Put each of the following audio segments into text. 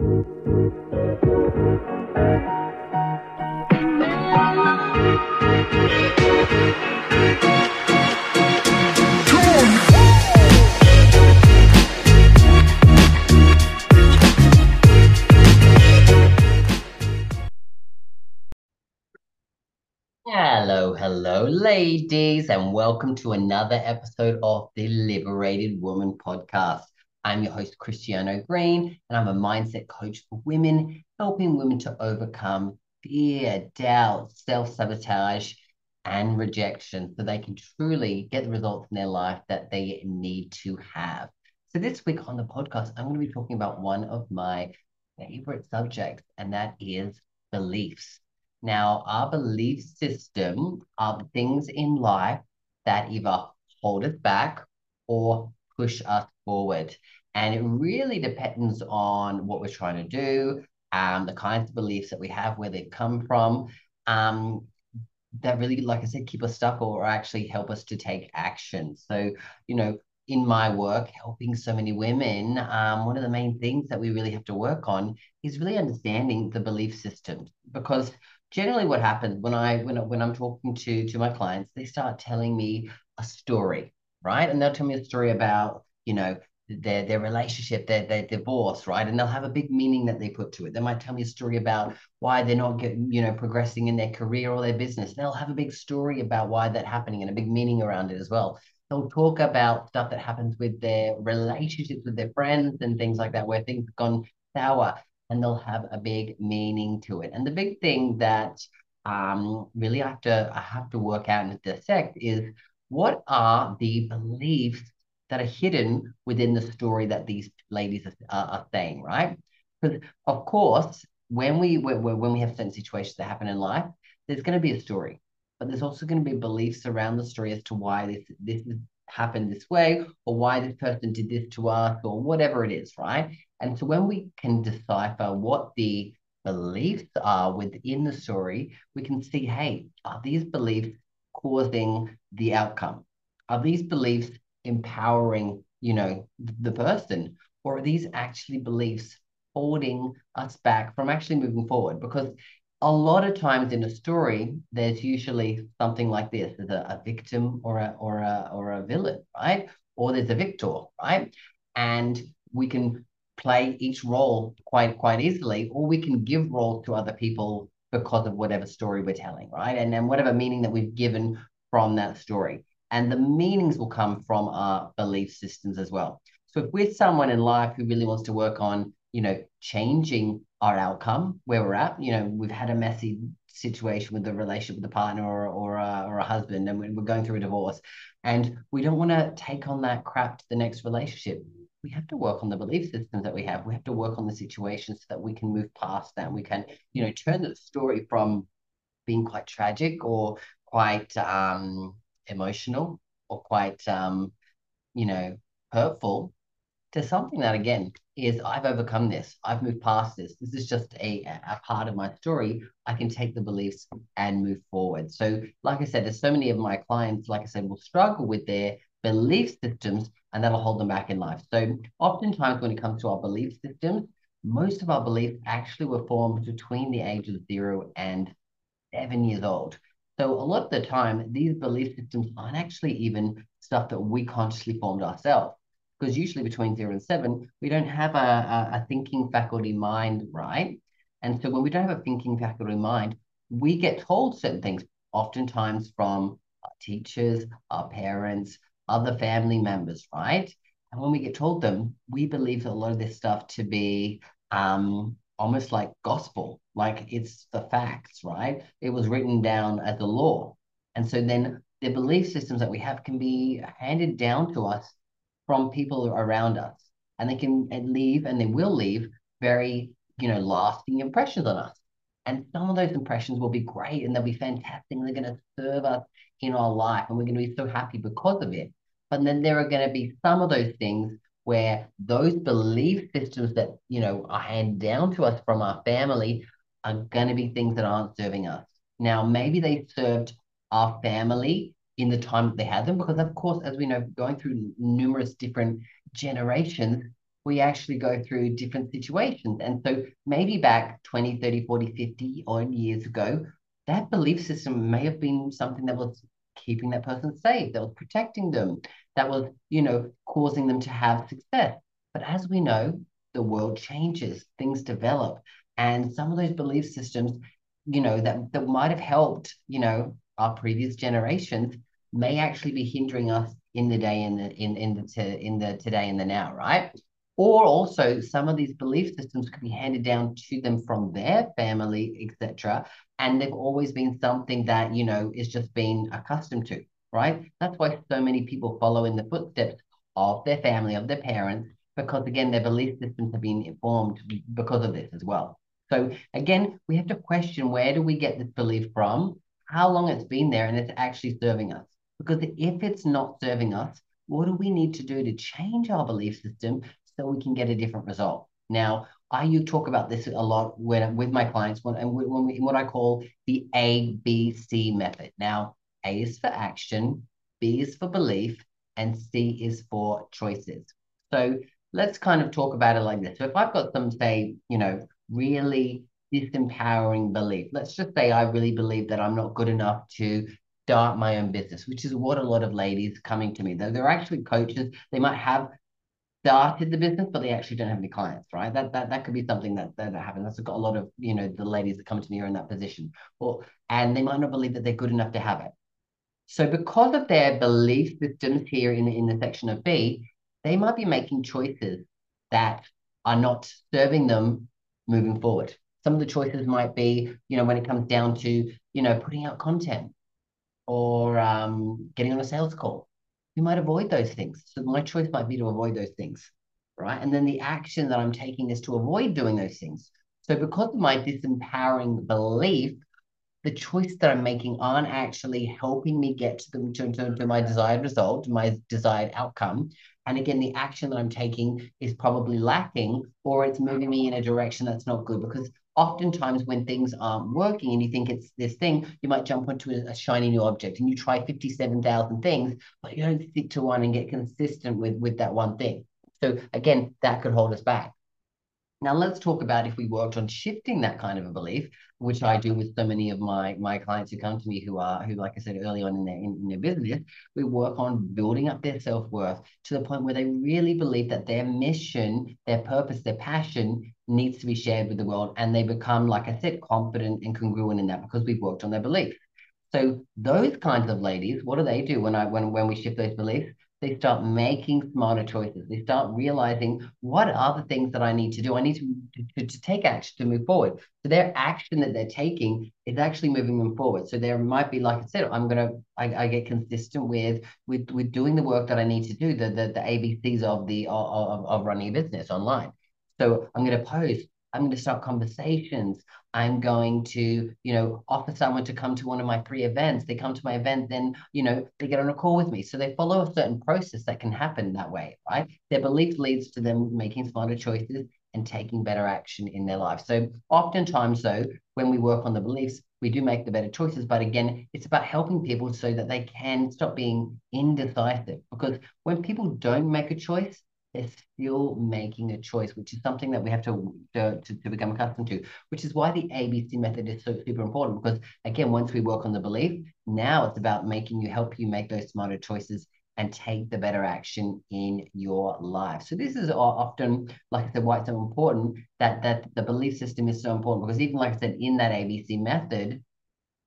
Hello, hello, ladies, and welcome to another episode of the Liberated Woman podcast. I'm your host, Christiano Green, and I'm a mindset coach for women, helping women to overcome fear, doubt, self sabotage, and rejection so they can truly get the results in their life that they need to have. So, this week on the podcast, I'm going to be talking about one of my favorite subjects, and that is beliefs. Now, our belief system are things in life that either hold us back or push us forward. And it really depends on what we're trying to do, um, the kinds of beliefs that we have, where they've come from, um, that really, like I said, keep us stuck or actually help us to take action. So, you know, in my work, helping so many women, um, one of the main things that we really have to work on is really understanding the belief systems because generally what happens when I when when I'm talking to to my clients, they start telling me a story, right? And they'll tell me a story about, you know, their their relationship, their their divorce, right? And they'll have a big meaning that they put to it. They might tell me a story about why they're not getting, you know, progressing in their career or their business. They'll have a big story about why that happening and a big meaning around it as well. They'll talk about stuff that happens with their relationships with their friends and things like that, where things have gone sour and they'll have a big meaning to it. And the big thing that um, really I have to I have to work out and dissect is what are the beliefs that are hidden within the story that these ladies are, are saying, right? Because of course, when we when, when we have certain situations that happen in life, there's going to be a story, but there's also going to be beliefs around the story as to why this this happened this way or why this person did this to us or whatever it is, right? And so when we can decipher what the beliefs are within the story, we can see, hey, are these beliefs causing the outcome? Are these beliefs empowering, you know, the person? Or are these actually beliefs holding us back from actually moving forward? Because a lot of times in a story, there's usually something like this: there's a, a victim or a or a or a villain, right? Or there's a victor, right? And we can play each role quite quite easily, or we can give roles to other people because of whatever story we're telling, right? And then whatever meaning that we've given from that story. And the meanings will come from our belief systems as well. So if we're someone in life who really wants to work on, you know, changing our outcome where we're at. You know, we've had a messy situation with the relationship with the partner or or a, or a husband, and we're going through a divorce, and we don't want to take on that crap to the next relationship. We have to work on the belief systems that we have. We have to work on the situation so that we can move past that. We can, you know, turn the story from being quite tragic or quite um, emotional or quite, um, you know, hurtful to something that again is I've overcome this. I've moved past this. This is just a, a part of my story. I can take the beliefs and move forward. So, like I said, there's so many of my clients, like I said, will struggle with their belief systems and that'll hold them back in life. So, oftentimes when it comes to our belief systems, most of our beliefs actually were formed between the ages of zero and seven years old. So, a lot of the time, these belief systems aren't actually even stuff that we consciously formed ourselves because usually between zero and seven, we don't have a, a, a, thinking faculty mind, right? And so when we don't have a thinking faculty mind, we get told certain things, oftentimes from our teachers, our parents, other family members, right? And when we get told them, we believe a lot of this stuff to be um, almost like gospel, like it's the facts, right? It was written down as the law. And so then the belief systems that we have can be handed down to us from people around us. And they can leave and they will leave very, you know, lasting impressions on us. And some of those impressions will be great and they'll be fantastic. They're going to serve us in our life and we're going to be so happy because of it. But then there are going to be some of those things where those belief systems that, you know, are handed down to us from our family are going to be things that aren't serving us. Now, maybe they served our family in the time that they had them. Because, of course, as we know, going through numerous different generations, we actually go through different situations. And so maybe back 20, 30, 40, 50 odd years ago, that belief system may have been something that was keeping that person safe, that was protecting them, that was, you know, causing them to have success. But as we know, the world changes, things develop. And some of those belief systems, you know, that, that might have helped, you know, our previous generations may actually be hindering us in the day in the in in the in the today and the now, right? Or also some of these belief systems could be handed down to them from their family, etc. And they've always been something that, you know, is just been accustomed to, right? That's why so many people follow in the footsteps of their family, of their parents, because again, their belief systems have been informed because of this as well. So again, we have to question where do we get this belief from, how long it's been there, and it's actually serving us. Because if it's not serving us, what do we need to do to change our belief system so we can get a different result? Now, I you talk about this a lot when with my clients when and when we, what I call the A B C method. Now, A is for action, B is for belief, and C is for choices. So let's kind of talk about it like this. So if I've got some say, you know, really disempowering belief, let's just say I really believe that I'm not good enough to start my own business, which is what a lot of ladies coming to me. They're, they're actually coaches. They might have started the business, but they actually don't have any clients, right? That that that could be something that that happens. That's got a lot of you know the ladies that come to me are in that position, or and they might not believe that they're good enough to have it. So because of their belief systems here in the, in the section of B, they might be making choices that are not serving them moving forward. Some of the choices might be, you know, when it comes down to, you know, putting out content, or um, getting on a sales call. You might avoid those things. So my choice might be to avoid those things, right? And then the action that I'm taking is to avoid doing those things. So because of my disempowering belief, the choice that I'm making aren't actually helping me get to, the, to, to, to my desired result, my desired outcome. And again, the action that I'm taking is probably lacking or it's moving me in a direction that's not good because oftentimes when things aren't working and you think it's this thing, you might jump onto a, a shiny new object and you try 57,000 things, but you don't stick to one and get consistent with, with that one thing. So again, that could hold us back. Now let's talk about if we worked on shifting that kind of a belief, which I do with so many of my my clients who come to me who are who, like I said early on in their in, in their business, we work on building up their self worth to the point where they really believe that their mission, their purpose, their passion needs to be shared with the world, and they become, like I said, confident and congruent in that because we've worked on their beliefs. So those kinds of ladies, what do they do when I when when we shift those beliefs? They start making smarter choices. They start realizing what are the things that I need to do. I need to, to, to take action to move forward. So their action that they're taking is actually moving them forward. So there might be, like I said, I'm gonna I, I get consistent with with with doing the work that I need to do, the the, the ABCs of the of, of running a business online. So I'm gonna post I'm going to start conversations. I'm going to, you know, offer someone to come to one of my three events. They come to my event, then, you know, they get on a call with me. So they follow a certain process that can happen that way, right? Their belief leads to them making smarter choices and taking better action in their life. So oftentimes, though, when we work on the beliefs, we do make the better choices. But again, it's about helping people so that they can stop being indecisive. Because when people don't make a choice, they're still making a choice, which is something that we have to, to, to become accustomed to, which is why the ABC method is so super important. Because again, once we work on the belief, now it's about making you help you make those smarter choices and take the better action in your life. So this is often, like I said, why it's so important that that the belief system is so important because even like I said, in that ABC method,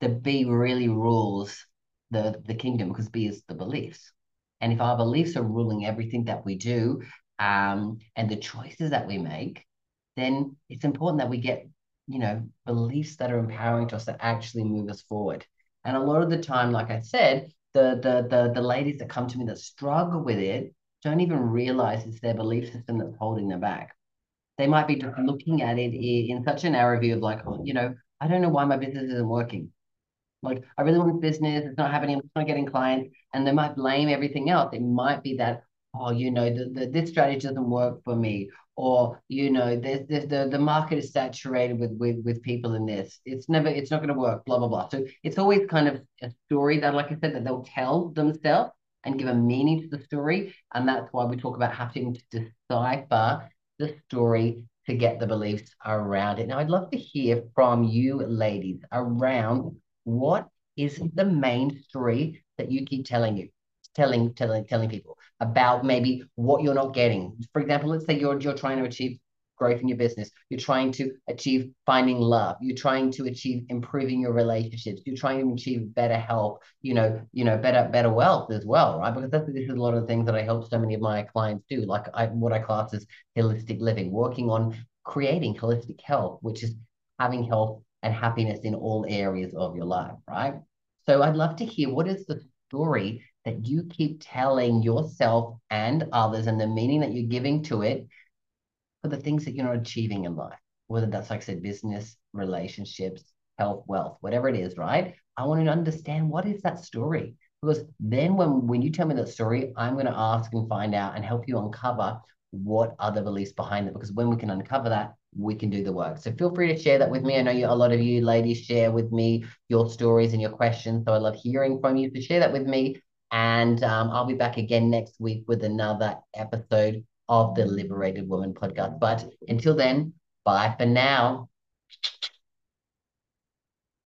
the B really rules the the kingdom because B is the beliefs. And if our beliefs are ruling everything that we do um, and the choices that we make, then it's important that we get, you know, beliefs that are empowering to us that actually move us forward. And a lot of the time, like I said, the the the, the ladies that come to me that struggle with it don't even realize it's their belief system that's holding them back. They might be just looking at it in such a narrow view of like, oh, you know, I don't know why my business isn't working. Like, I really want business. It's not happening. I'm not getting clients. And they might blame everything else. It might be that, oh, you know, the, the, this strategy doesn't work for me. Or, you know, there's, there's the, the market is saturated with, with, with people in this. It's never, it's not going to work, blah, blah, blah. So it's always kind of a story that, like I said, that they'll tell themselves and give a meaning to the story. And that's why we talk about having to decipher the story to get the beliefs around it. Now, I'd love to hear from you ladies around what is the main story that you keep telling you, telling, telling, telling people about maybe what you're not getting. For example, let's say you're you're trying to achieve growth in your business. You're trying to achieve finding love. You're trying to achieve improving your relationships. You're trying to achieve better health. You know, you know, better better wealth as well, right? Because that's this is a lot of the things that I help so many of my clients do. Like I, what I class as holistic living, working on creating holistic health, which is having health and happiness in all areas of your life, right? So I'd love to hear what is the story that you keep telling yourself and others and the meaning that you're giving to it for the things that you're not achieving in life, whether that's, like I said, business, relationships, health, wealth, whatever it is, right? I want to understand what is that story? Because then when, when you tell me that story, I'm going to ask and find out and help you uncover what are the beliefs behind it. Because when we can uncover that, we can do the work. So feel free to share that with me. I know you, a lot of you ladies share with me your stories and your questions. So I love hearing from you. So share that with me. And um, I'll be back again next week with another episode of the Liberated Woman podcast. But until then, bye for now.